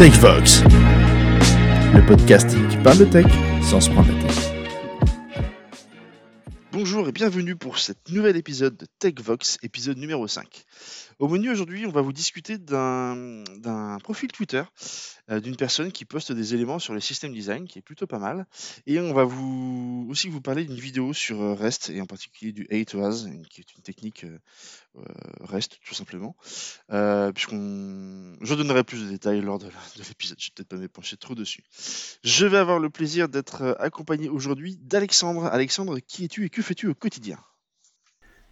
TechVox, le podcasting qui parle de tech sans se prendre la tête. Bonjour et bienvenue pour cet nouvel épisode de TechVox, épisode numéro 5. Au menu aujourd'hui, on va vous discuter d'un profil Twitter euh, d'une personne qui poste des éléments sur le système design, qui est plutôt pas mal. Et on va aussi vous parler d'une vidéo sur euh, REST et en particulier du 8 was, qui est une technique euh, REST tout simplement. Je donnerai plus de détails lors de l'épisode. Je vais peut-être pas m'épancher trop dessus. Je vais avoir le plaisir d'être accompagné aujourd'hui d'Alexandre. Alexandre, qui es-tu et que fais-tu au quotidien?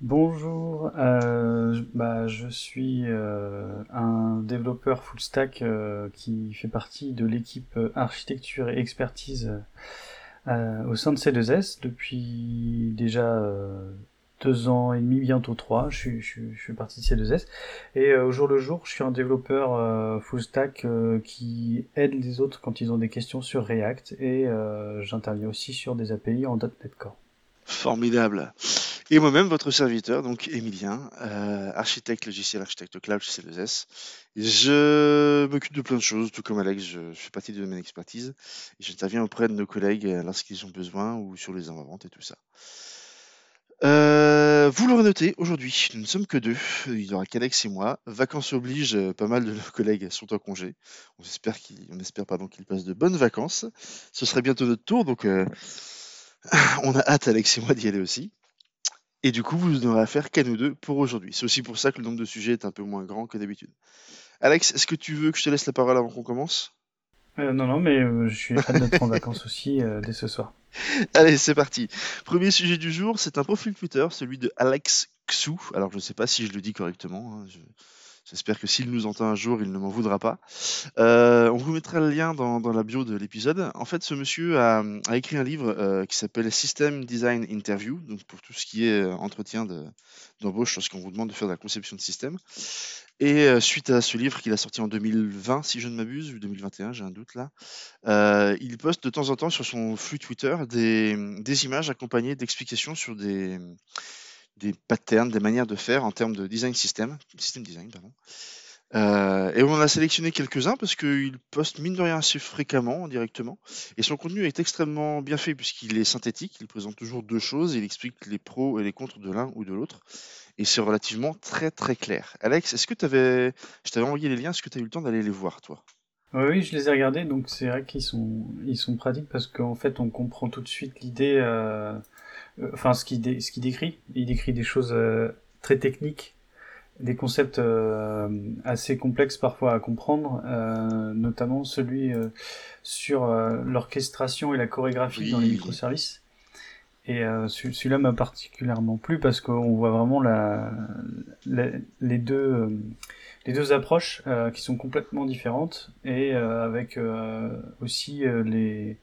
Bonjour, euh, bah, je suis euh, un développeur full stack euh, qui fait partie de l'équipe euh, architecture et expertise euh, au sein de C2S depuis déjà euh, deux ans et demi, bientôt trois. Je suis, je, suis- je fais partie de C2S et au jour le jour, je suis un développeur full stack qui aide les autres quand ils ont des questions sur React et j'interviens aussi sur des API en .NET Core. Formidable. Et moi-même, votre serviteur, donc Emilien, euh, architecte logiciel, architecte cloud chez C2S. Je m'occupe de plein de choses, tout comme Alex, je, je fais partie de domaine expertise. J'interviens auprès de nos collègues euh, lorsqu'ils ont besoin ou sur les inventes et tout ça. Euh, vous l'aurez noté, aujourd'hui, nous ne sommes que deux. Il n'y aura qu'Alex et moi. Vacances oblige, pas mal de nos collègues sont en congé. On espère qu'ils, passent de bonnes vacances. Ce serait bientôt notre tour, donc on a hâte, Alex et moi, d'y aller aussi. Et du coup, vous n'aurez affaire qu'à nous deux pour aujourd'hui. C'est aussi pour ça que le nombre de sujets est un peu moins grand que d'habitude. Alex, est-ce que tu veux que je te laisse la parole avant qu'on commence? Euh, non, non, mais euh, je suis prêt d'être en vacances aussi euh, dès ce soir. Allez, c'est parti. Premier sujet du jour, c'est un profil Twitter, celui de Alex Xu. Alors, je ne sais pas si je le dis correctement. hein, je- J'espère que s'il nous entend un jour, il ne m'en voudra pas. Euh, on vous mettra le lien dans, la bio de l'épisode. En fait, ce monsieur a, a écrit un livre euh, qui s'appelle System Design Interview, donc pour tout ce qui est euh, entretien de- d'embauche lorsqu'on vous demande de faire de la conception de système. Et suite à ce livre qu'il a sorti en 2020, si je ne m'abuse, ou 2021, j'ai un doute là, il poste de temps en temps sur son flux Twitter des images accompagnées d'explications sur des, des patterns, des manières de faire en termes de design system, system design, pardon. Euh, et on en a sélectionné quelques-uns parce qu'il poste mine de rien assez fréquemment directement. Et son contenu est extrêmement bien fait puisqu'il est synthétique, il présente toujours deux choses, il explique les pros et les contres de l'un ou de l'autre. Et c'est relativement très très clair. Alex, est-ce que tu avais. Je t'avais envoyé les liens, est-ce que tu as eu le temps d'aller les voir toi? Oui, je les ai regardés, donc c'est vrai qu'ils sont, ils sont pratiques parce qu'en fait, on comprend tout de suite l'idée, euh, enfin, ce qu'il dé- ce qu'il décrit. Il décrit des choses euh, très techniques, des concepts euh, assez complexes parfois à comprendre, euh, notamment celui sur l'orchestration et la chorégraphie dans les microservices. Et euh, celui- celui-là m'a particulièrement plu parce qu'on voit vraiment la, la- les deux, euh, les deux approches euh, qui sont complètement différentes et avec aussi les,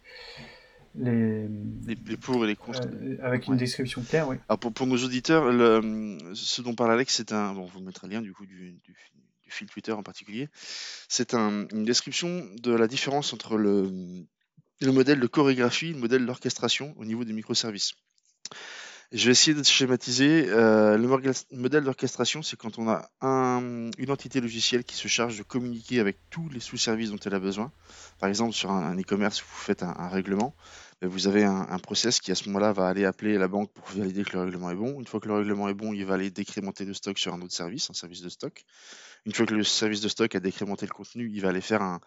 les, les, les pour et les contre. euh, avec une Ouais. description claire, oui. Alors pour, pour nos auditeurs, le- ce dont parle Alex, c'est un. Bon, on vous mettra le lien du coup du, du, du fil Twitter en particulier. C'est un- une description de la différence entre le, le modèle de chorégraphie et le modèle d'orchestration au niveau des microservices. Je vais essayer de schématiser. euh, le modèle d'orchestration, c'est quand on a un- une entité logicielle qui se charge de communiquer avec tous les sous-services dont elle a besoin. Par exemple, sur un, un e-commerce, vous faites un, un règlement, vous avez un, un process qui à ce moment-là va aller appeler la banque pour valider que le règlement est bon. Une fois que le règlement est bon, il va aller décrémenter le stock sur un autre service, un service de stock. Une fois que le service de stock a décrémenté le contenu, il va aller faire un,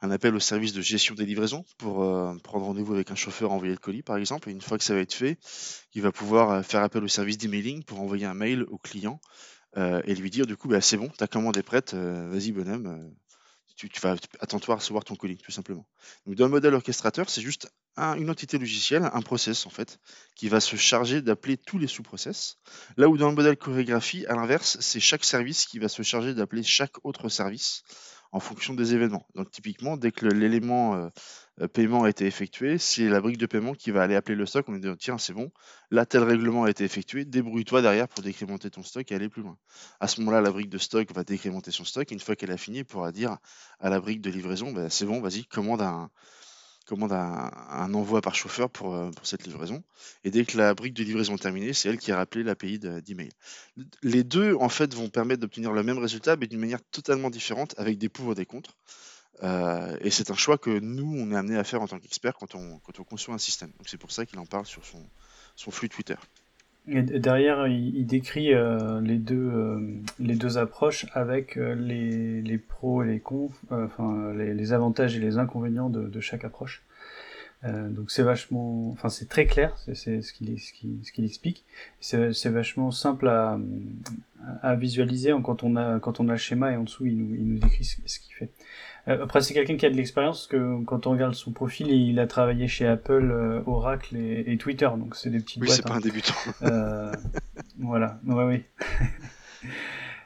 appel au service de gestion des livraisons pour euh, prendre rendez-vous avec un chauffeur, envoyer le colis par exemple. Et une fois que ça va être fait, il va pouvoir euh, faire appel au service d'emailing pour envoyer un mail au client euh, et lui dire du coup bah, c'est bon, ta commande est prête, euh, vas-y bonhomme, euh, tu, vas attends-toi recevoir ton colis tout simplement. Donc dans le modèle orchestrateur, c'est juste un- une entité logicielle, un process en fait, qui va se charger d'appeler tous les sous-process. Là où dans le modèle chorégraphie, à l'inverse, c'est chaque service qui va se charger d'appeler chaque autre service en fonction des événements. Donc typiquement, dès que l'élément euh, paiement a été effectué, c'est la brique de paiement qui va aller appeler le stock en lui disant tiens c'est bon, là tel règlement a été effectué, débrouille-toi derrière pour décrémenter ton stock et aller plus loin. À ce moment-là, la brique de stock va décrémenter son stock. et Une fois qu'elle a fini, elle pourra dire à la brique de livraison bah, c'est bon, vas-y, commande un, envoi par chauffeur pour, euh, cette livraison. Et dès que la brique de livraison est terminée, c'est elle qui a rappelé l'API de- d'email. Les deux, en fait, vont permettre d'obtenir le même résultat, mais d'une manière totalement différente, avec des pour et des contre. Et c'est un choix que nous, on est amené à faire en tant qu'expert quand on, quand on conçoit un système. Donc c'est pour ça qu'il en parle sur son, son flux Twitter. Derrière, il, décrit les, deux, les deux approches avec les, les pros et les cons, enfin les, les, avantages et les inconvénients de, de chaque approche. Euh, donc c'est vachement, enfin c'est très clair, c'est ce qu'il ce ce qu'il explique. C'est vachement simple à, à visualiser quand on a quand on a le schéma et en dessous il nous, il nous décrit ce, qu'il fait. Euh, après c'est quelqu'un qui a de l'expérience que quand on regarde son profil il a travaillé chez Apple, euh, Oracle et, Twitter donc c'est des petites oui, boîtes. Oui c'est pas un débutant. Euh, voilà, ouais oui.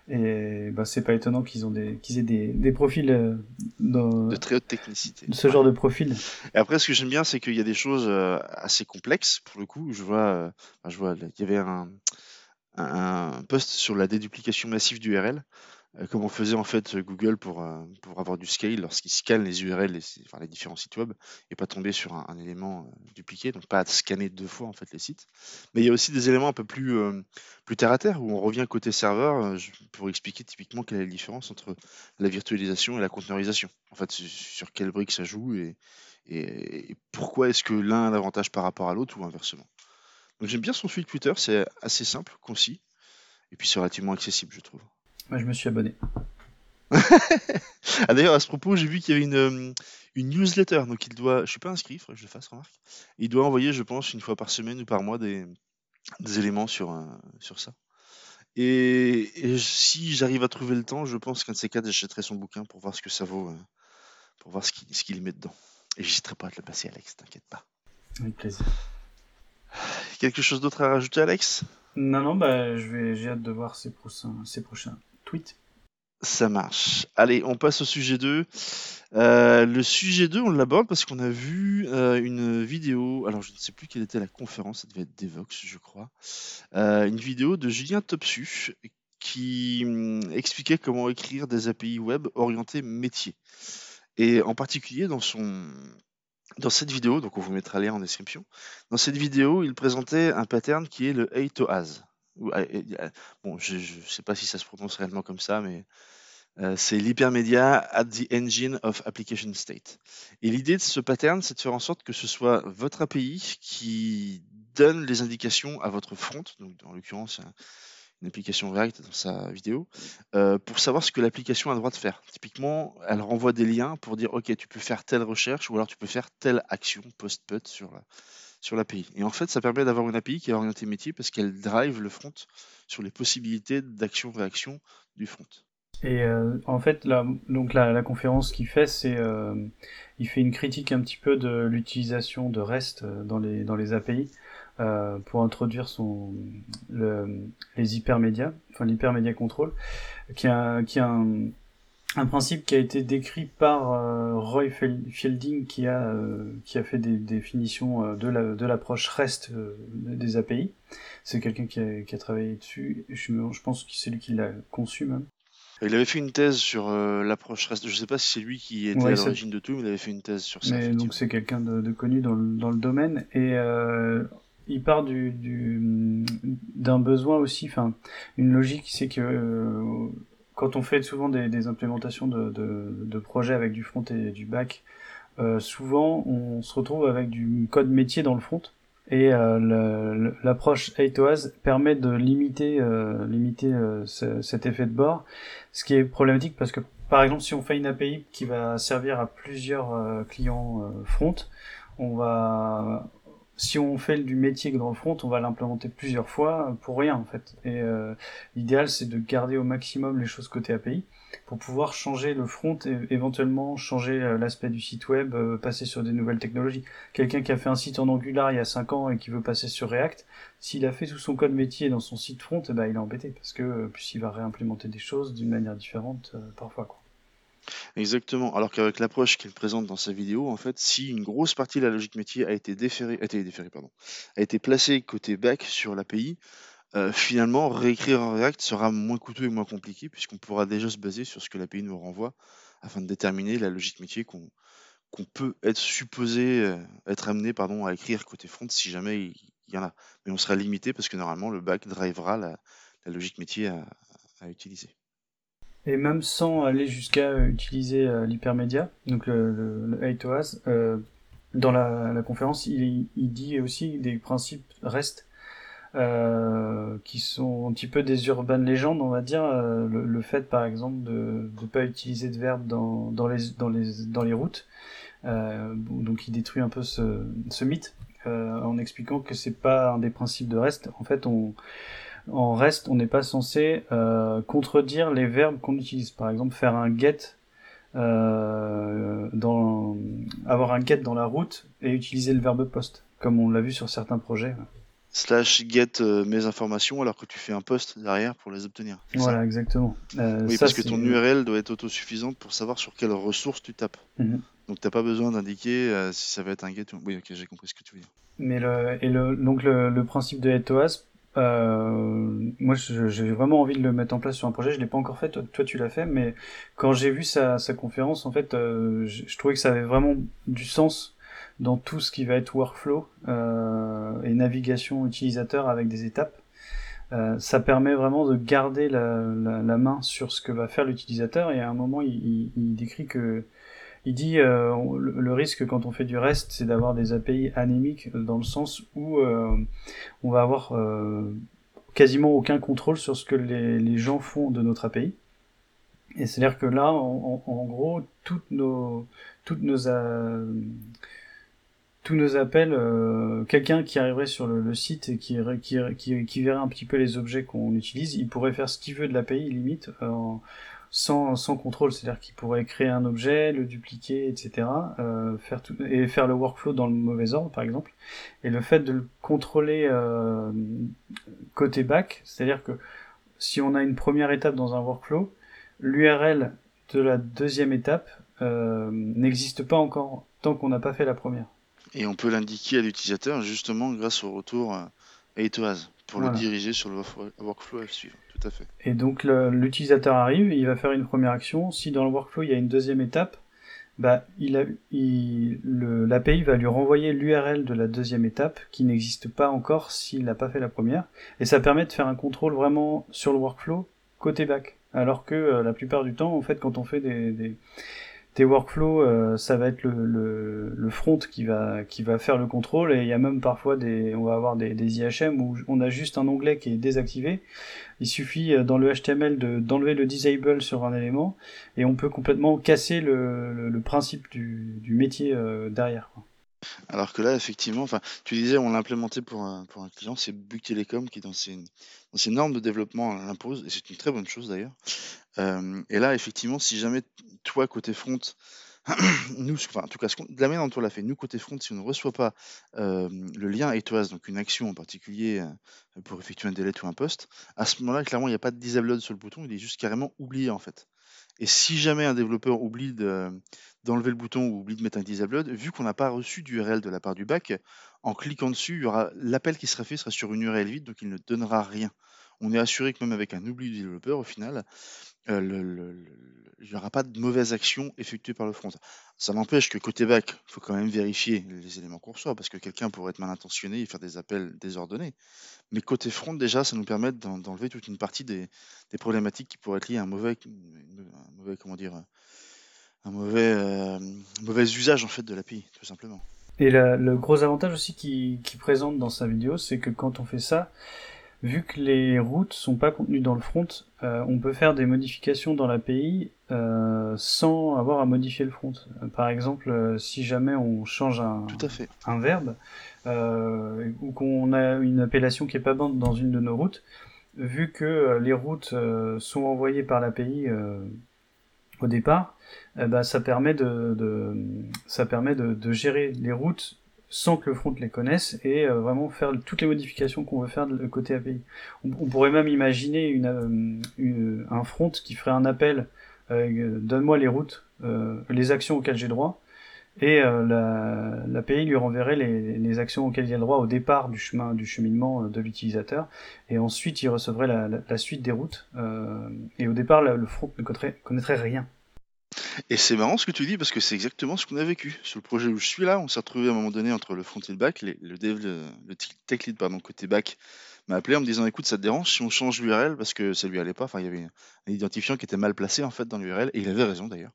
Et bah, c'est pas étonnant qu'ils ont des qu'ils aient des, des profils euh, de très haute technicité. ce genre de profil. Et après, ce que j'aime bien, c'est qu'il y a des choses euh, assez complexes pour le coup. Je vois, je vois, il y avait un, un post sur la déduplication massive d'URL. Euh, comme on faisait en fait Google pour, euh, pour avoir du scale lorsqu'il scanne les URL, les, enfin, différents sites web, et pas tomber sur un, élément euh, dupliqué, donc pas scanner deux fois en fait les sites. Mais il y a aussi des éléments un peu plus, plus terre à terre où on revient côté serveur pour expliquer typiquement quelle est la différence entre la virtualisation et la conteneurisation. En fait, sur quelle brique ça joue et, et, pourquoi est-ce que l'un a l'avantage par rapport à l'autre ou inversement. Donc j'aime bien son fil Twitter, c'est assez simple, concis, et puis c'est relativement accessible, je trouve. Moi, je me suis abonné. ah, D'ailleurs, à ce propos, j'ai vu qu'il y avait une, euh, une newsletter. Donc, il doit. Je suis pas inscrit, il faudrait que je le fasse, remarque. Il doit envoyer, je pense, une fois par semaine ou par mois des, des éléments sur, euh, sur ça. Et, si j'arrive à trouver le temps, je pense qu'un de ces quatre, j'achèterai son bouquin pour voir ce que ça vaut, euh, pour voir ce qu'il ce met dedans. Et j'hésiterai pas à te le passer, Alex, t'inquiète pas. Avec plaisir. Quelque chose d'autre à rajouter, Alex? Non, non, bah, j'ai hâte de voir ces prochains, ces prochains ça marche. Allez, on passe au sujet 2. Euh, le sujet 2, on l'aborde parce qu'on a vu euh, une vidéo, alors je ne sais plus quelle était la conférence, ça devait être Devox, je crois, euh, une vidéo de Julien Topsu qui hum, expliquait comment écrire des API web orientés métier. Et en particulier dans son dans cette vidéo, donc on vous mettra le en description, dans cette vidéo, il présentait un pattern qui est le A to As. Ah, bon, je ne sais pas si ça se prononce réellement comme ça, mais euh, c'est l'hypermédia at the engine of application state. Et l'idée de ce pattern, c'est de faire en sorte que ce soit votre API qui donne les indications à votre front, donc en l'occurrence une application React dans sa vidéo, euh, pour savoir ce que l'application a le droit de faire. Typiquement, elle renvoie des liens pour dire ok, tu peux faire telle recherche ou alors tu peux faire telle action post-put sur sur l'API. Et en fait, ça permet d'avoir une API qui est orientée métier parce qu'elle drive le front sur les possibilités d'action-réaction du front. Et euh, en fait, la, donc la, conférence qu'il fait, c'est euh, il fait une critique un petit peu de l'utilisation de REST euh, dans les dans les API pour introduire son le, les hypermédias, enfin l'hypermédia control, qui a qui a un, un principe qui a été décrit par euh, Roy Fielding qui a euh, qui a fait des définitions euh, de la de l'approche REST des API. C'est quelqu'un qui a, qui a travaillé dessus. Je, je pense que c'est lui qui l'a conçu même. Il avait fait une thèse sur l'approche REST. Je sais pas si c'est lui qui était à l'origine de tout, mais il avait fait une thèse sur ça. Mais donc c'est quelqu'un de, de, connu dans le, dans le domaine et il part du, du d'un besoin aussi, enfin une logique, c'est que quand on fait souvent des, implémentations de, projets avec du front et du back, euh, souvent on se retrouve avec du code métier dans le front. Et euh, l'approche Aitoaz permet de limiter, euh, limiter cet effet de bord, ce qui est problématique parce que par exemple si on fait une API qui va servir à plusieurs clients front, on va si on fait du métier dans le front, on va l'implémenter plusieurs fois pour rien en fait. Et euh, l'idéal c'est de garder au maximum les choses côté API pour pouvoir changer le front et éventuellement changer euh, l'aspect du site web, euh, passer sur des nouvelles technologies. Quelqu'un qui a fait un site en Angular il y a 5 ans et qui veut passer sur React, s'il a fait tout son code métier dans son site front, eh ben, il est embêté parce que puis il va réimplémenter des choses d'une manière différente parfois quoi. Exactement. Alors qu'avec l'approche qu'il présente dans sa vidéo, en fait, si une grosse partie de la logique métier a été déférée, a été déférée, pardon, a été placée côté back sur l'API, euh, finalement, réécrire en React sera moins coûteux et moins compliqué puisqu'on pourra déjà se baser sur ce que l'API nous renvoie afin de déterminer la logique métier qu'on peut être supposé euh, être amené pardon, à écrire côté front si jamais il y en a. Mais on sera limité parce que normalement le back drivera la, logique métier à utiliser. Et même sans aller jusqu'à utiliser l'hypermédia, donc le, le, le dans la, conférence, il, dit aussi des principes REST euh, qui sont un petit peu des urban légendes, on va dire. Euh, le, fait, par exemple, de ne pas utiliser de verbe dans, les, dans, les, dans les routes. Euh, donc, il détruit un peu ce, mythe euh, en expliquant que c'est pas un des principes de REST. En fait, on, en REST, on n'est pas censé contredire les verbes qu'on utilise. Par exemple, faire un get euh, dans, avoir un get dans la route et utiliser le verbe post, comme on l'a vu sur certains projets slash get euh, mes informations alors que tu fais un post derrière pour les obtenir. Voilà, exactement. Euh, oui, parce que ton URL doit être autosuffisante pour savoir sur quelle ressource tu tapes. Mhm. Donc tu n'as pas besoin d'indiquer euh, si ça va être un get ou... Oui, ok, j'ai compris ce que tu veux dire. Mais le, et le, donc le, le principe de HeadOAS, euh, moi j'ai vraiment envie de le mettre en place sur un projet, je l'ai pas encore fait, toi, tu l'as fait, mais quand j'ai vu sa, conférence, en fait, je, je trouvais que ça avait vraiment du sens dans tout ce qui va être workflow euh, et navigation utilisateur avec des étapes. Euh, ça permet vraiment de garder la, main sur ce que va faire l'utilisateur. Et à un moment il, décrit que il dit euh, le, risque quand on fait du REST c'est d'avoir des API anémiques dans le sens où euh, on va avoir euh, quasiment aucun contrôle sur ce que les, gens font de notre API. Et c'est-à-dire que là, en, gros, toutes nos, toutes nos, tous nos appels, quelqu'un qui arriverait sur le, site et qui, qui, verrait un petit peu les objets qu'on utilise, il pourrait faire ce qu'il veut de l'API limite sans, sans contrôle, c'est-à-dire qu'il pourrait créer un objet, le dupliquer, etc. Euh, faire tout, et faire le workflow dans le mauvais ordre par exemple. Et le fait de le contrôler euh, côté back, c'est-à-dire que si on a une première étape dans un workflow, l'URL de la deuxième étape euh, n'existe pas encore tant qu'on n'a pas fait la première. Et on peut l'indiquer à l'utilisateur justement grâce au retour à Etoaz pour le diriger sur le workflow à suivre. Et donc l'utilisateur arrive, il va faire une première action. Si dans le workflow il y a une deuxième étape, bah, l'API va lui renvoyer l'URL de la deuxième étape qui n'existe pas encore s'il n'a pas fait la première. Et ça permet de faire un contrôle vraiment sur le workflow côté back. Alors que euh, la plupart du temps, en fait, quand on fait des tes workflows, euh, ça va être le, le, le, front qui va qui va faire le contrôle et il y a même parfois des on va avoir des, des IHM où on a juste un onglet qui est désactivé. Il suffit euh, dans le HTML de d'enlever le disable sur un élément et on peut complètement casser le, le principe du, du métier euh, derrière. Quoi. Alors que là, effectivement, enfin, tu disais, on l'a implémenté pour un, client, c'est Bouygues Télécom qui, dans ses, dans normes de développement, l'impose, et c'est une très bonne chose d'ailleurs. Euh, et là, effectivement, si jamais toi, côté front, nous, enfin, en tout cas, de la manière dont on l'a fait, nous, côté front, si on ne reçoit pas euh, le lien ETOAS, donc une action en particulier euh, pour effectuer un delete ou un post, à ce moment-là, clairement, il n'y a pas de disable sur le bouton, il est juste carrément oublié en fait. Et si jamais un développeur oublie d'enlever le bouton ou oublie de mettre un disable, vu qu'on n'a pas reçu d'URL de la part du back, en cliquant dessus, il aura l'appel qui sera fait sera sur une URL vide, donc il ne donnera rien. On est assuré que même avec un oubli du développeur, au final, euh, il n'y aura pas de mauvaise action effectuée par le front. Ça n'empêche que côté back, il faut quand même vérifier les éléments qu'on reçoit, parce que quelqu'un pourrait être mal intentionné et faire des appels désordonnés. Mais côté front, déjà, ça nous permet d'enlever toute une partie des, problématiques qui pourraient être liées à un mauvais, mauvais comment dire, un mauvais, euh, usage en fait de l'API, tout simplement. Et le gros avantage aussi qu'il qui présente dans sa vidéo, c'est que quand on fait ça, vu que les routes sont pas contenues dans le front, euh, on peut faire des modifications dans l'API euh, sans avoir à modifier le front. Euh, par exemple, si jamais on change un, un verbe euh, ou qu'on a une appellation qui est pas bonne dans une de nos routes, vu que les routes sont envoyées par l'API au départ, eh ben, ça permet de, de ça permet de, de gérer les routes sans que le front les connaisse et euh, vraiment faire toutes les modifications qu'on veut faire de côté API. On, pourrait même imaginer une, euh, un front qui ferait un appel euh, donne-moi les routes, les actions auxquelles j'ai droit, et l'API lui renverrait les, actions auxquelles il a droit au départ du chemin du cheminement de l'utilisateur, et ensuite il recevrait la, la, suite des routes. et au départ, le front ne connaîtrait rien. Et c'est marrant ce que tu dis parce que c'est exactement ce qu'on a vécu. Sur le projet où je suis là, on s'est retrouvé à un moment donné entre le front et le back, le, tech lead pardon, côté back m'a appelé en me disant écoute, ça te dérange si on change l'URL parce que ça lui allait pas. Enfin, il y avait un identifiant qui était mal placé en fait dans l'URL et il avait raison d'ailleurs.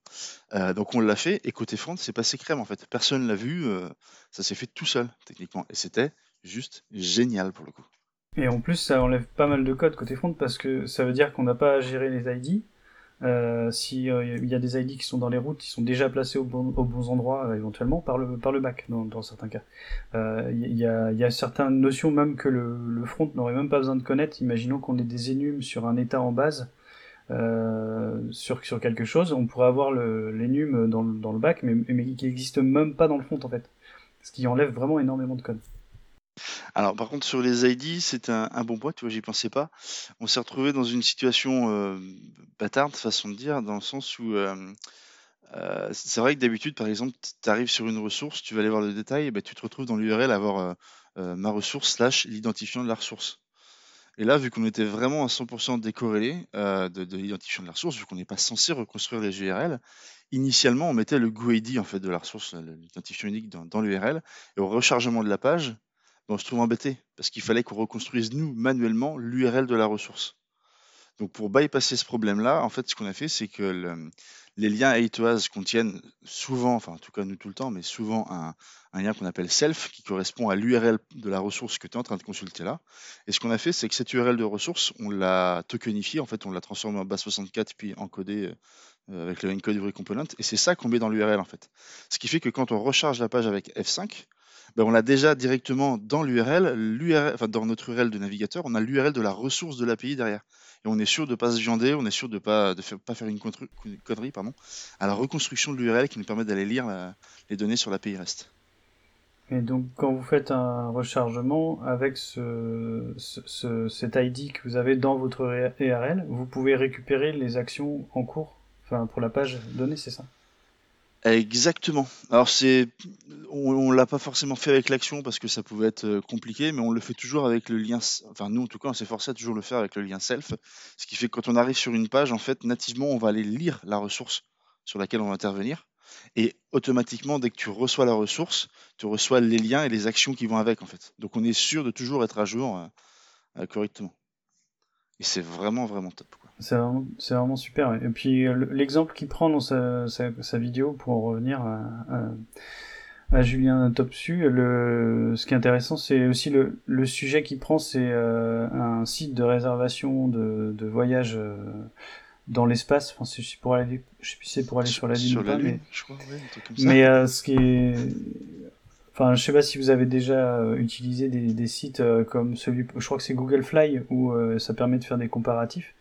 Euh, donc on l'a fait et côté front, c'est passé crème en fait. Personne l'a vu, euh, ça s'est fait tout seul techniquement et c'était juste génial pour le coup. Et en plus, ça enlève pas mal de code côté front parce que ça veut dire qu'on n'a pas à gérer les ID. Euh, si euh, il y a des ID qui sont dans les routes, ils sont déjà placés au bon, aux bons endroits euh, éventuellement par le par le back dans, dans certains cas. Il y, a, y a certaines notions même que le, le front n'aurait même pas besoin de connaître. Imaginons qu'on ait des enums sur un état en base. sur, sur quelque chose, on pourrait avoir l'enum dans, dans le back, mais, mais qui n'existe même pas dans le front en fait. Ce qui enlève vraiment énormément de code. Alors, par contre, sur les ID, c'est un, bon point, tu vois, j'y pensais pas. On s'est retrouvé dans une situation euh, bâtarde, façon de dire, dans le sens où euh, euh, c'est vrai que d'habitude, par exemple, tu arrives sur une ressource, tu vas aller voir le détail, et ben, tu te retrouves dans l'URL à avoir ma ressource slash l'identifiant de la ressource. Et là, vu qu'on était vraiment à 100% décorrélé de, l'identifiant de la ressource, vu qu'on n'est pas censé reconstruire les URL, initialement, on mettait le GUID en fait de la ressource, l'identifiant unique dans l'URL, et au rechargement de la page, on se trouve embêté parce qu'il fallait qu'on reconstruise nous manuellement l'URL de la ressource. Donc pour bypasser ce problème-là, en fait, ce qu'on a fait, c'est que les liens A contiennent souvent, enfin en tout cas nous tout le temps, mais souvent un, lien qu'on appelle self qui correspond à l'URL de la ressource que tu es en train de consulter là. Et ce qu'on a fait, c'est que cette URL de ressource, on l'a tokenifiée, en fait, on l'a transformée en base 64 puis encodée euh, avec le encode component. Et c'est ça qu'on met dans l'URL en fait. Ce qui fait que quand on recharge la page avec F5, ben, on l'a déjà directement dans l'URL, enfin dans notre URL de navigateur, on a l'URL de la ressource de l'API derrière. Et on est sûr de ne pas se viander, on est sûr de ne pas, de pas faire une, connerie pardon, à la reconstruction de l'URL qui nous permet d'aller lire les données sur l'API REST. Et donc quand vous faites un rechargement avec ce, cet ID que vous avez dans votre URL, vous pouvez récupérer les actions en cours, enfin pour la page donnée, c'est ça? Exactement. Alors c'est, on, l'a pas forcément fait avec l'action parce que ça pouvait être euh, compliqué, mais on le fait toujours avec le lien. Enfin nous en tout cas, on s'est forcé à toujours le faire avec le lien self, ce qui fait que quand on arrive sur une page, en fait, nativement, on va aller lire la ressource sur laquelle on va intervenir, et automatiquement, dès que tu reçois la ressource, tu reçois les liens et les actions qui vont avec, en fait. Donc on est sûr de toujours être à jour euh, euh, correctement. Et c'est vraiment vraiment top. C'est vraiment, vraiment, super. Et puis euh, l'exemple qu'il prend dans sa, sa, vidéo, pour en revenir à, à, Julien Topsu, le, ce qui est intéressant, c'est aussi le, le sujet qu'il prend, c'est euh, un site de réservation de, de voyage euh, dans l'espace. Enfin, c'est pour aller, je sais plus si c'est pour aller sur la Lune ou pas, mais, je crois, mais ce qui est Enfin, je sais pas si vous avez déjà utilisé des, des sites comme celui, je crois que c'est Google Fly, où ça permet de faire des comparatifs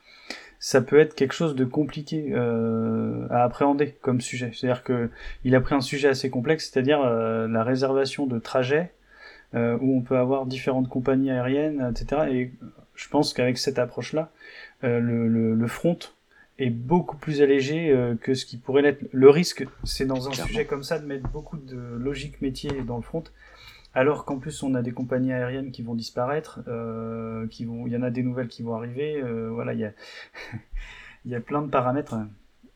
ça peut être quelque chose de compliqué euh, à appréhender comme sujet. C'est-à-dire que il a pris un sujet assez complexe, c'est-à-dire euh, la réservation de trajets euh, où on peut avoir différentes compagnies aériennes, etc. Et je pense qu'avec cette approche-là, le, le, le, front est beaucoup plus allégé que ce qui pourrait l'être. Le risque, c'est dans un sujet comme ça de mettre beaucoup de logique métier dans le front alors qu'en plus on a des compagnies aériennes qui vont disparaître, euh, qui vont, il y en a des nouvelles qui vont arriver, euh, voilà, il y a, il y a plein de paramètres.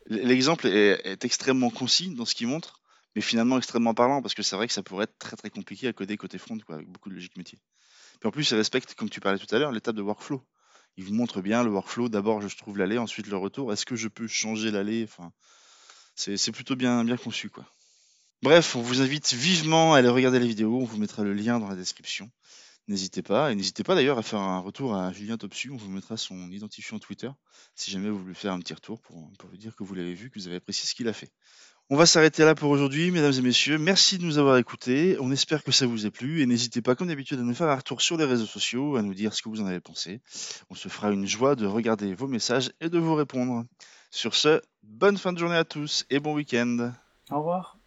L'exemple est, extrêmement concis dans ce qu'il montre, mais finalement extrêmement parlant parce que c'est vrai que ça pourrait être très très compliqué à coder côté front, avec beaucoup de logique métier. Puis en plus, il respecte, comme tu parlais tout à l'heure, l'étape de workflow. Il vous montre bien le workflow. D'abord, je trouve l'aller, ensuite le retour. Est-ce que je peux changer l'aller? Enfin, c'est plutôt bien bien conçu, quoi. Bref, on vous invite vivement à aller regarder la vidéo, on vous mettra le lien dans la description. N'hésitez pas, et n'hésitez pas d'ailleurs à faire un retour à Julien Topsu, on vous mettra son identifiant Twitter, si jamais vous voulez faire un petit retour pour, pour lui dire que vous l'avez vu, que vous avez apprécié ce qu'il a fait. On va s'arrêter là pour aujourd'hui, mesdames et messieurs. Merci de nous avoir écoutés. On espère que ça vous a plu et n'hésitez pas, comme d'habitude, à nous faire un retour sur les réseaux sociaux, à nous dire ce que vous en avez pensé. On se fera une joie de regarder vos messages et de vous répondre. Sur ce, bonne fin de journée à tous et bon week-end. Au revoir.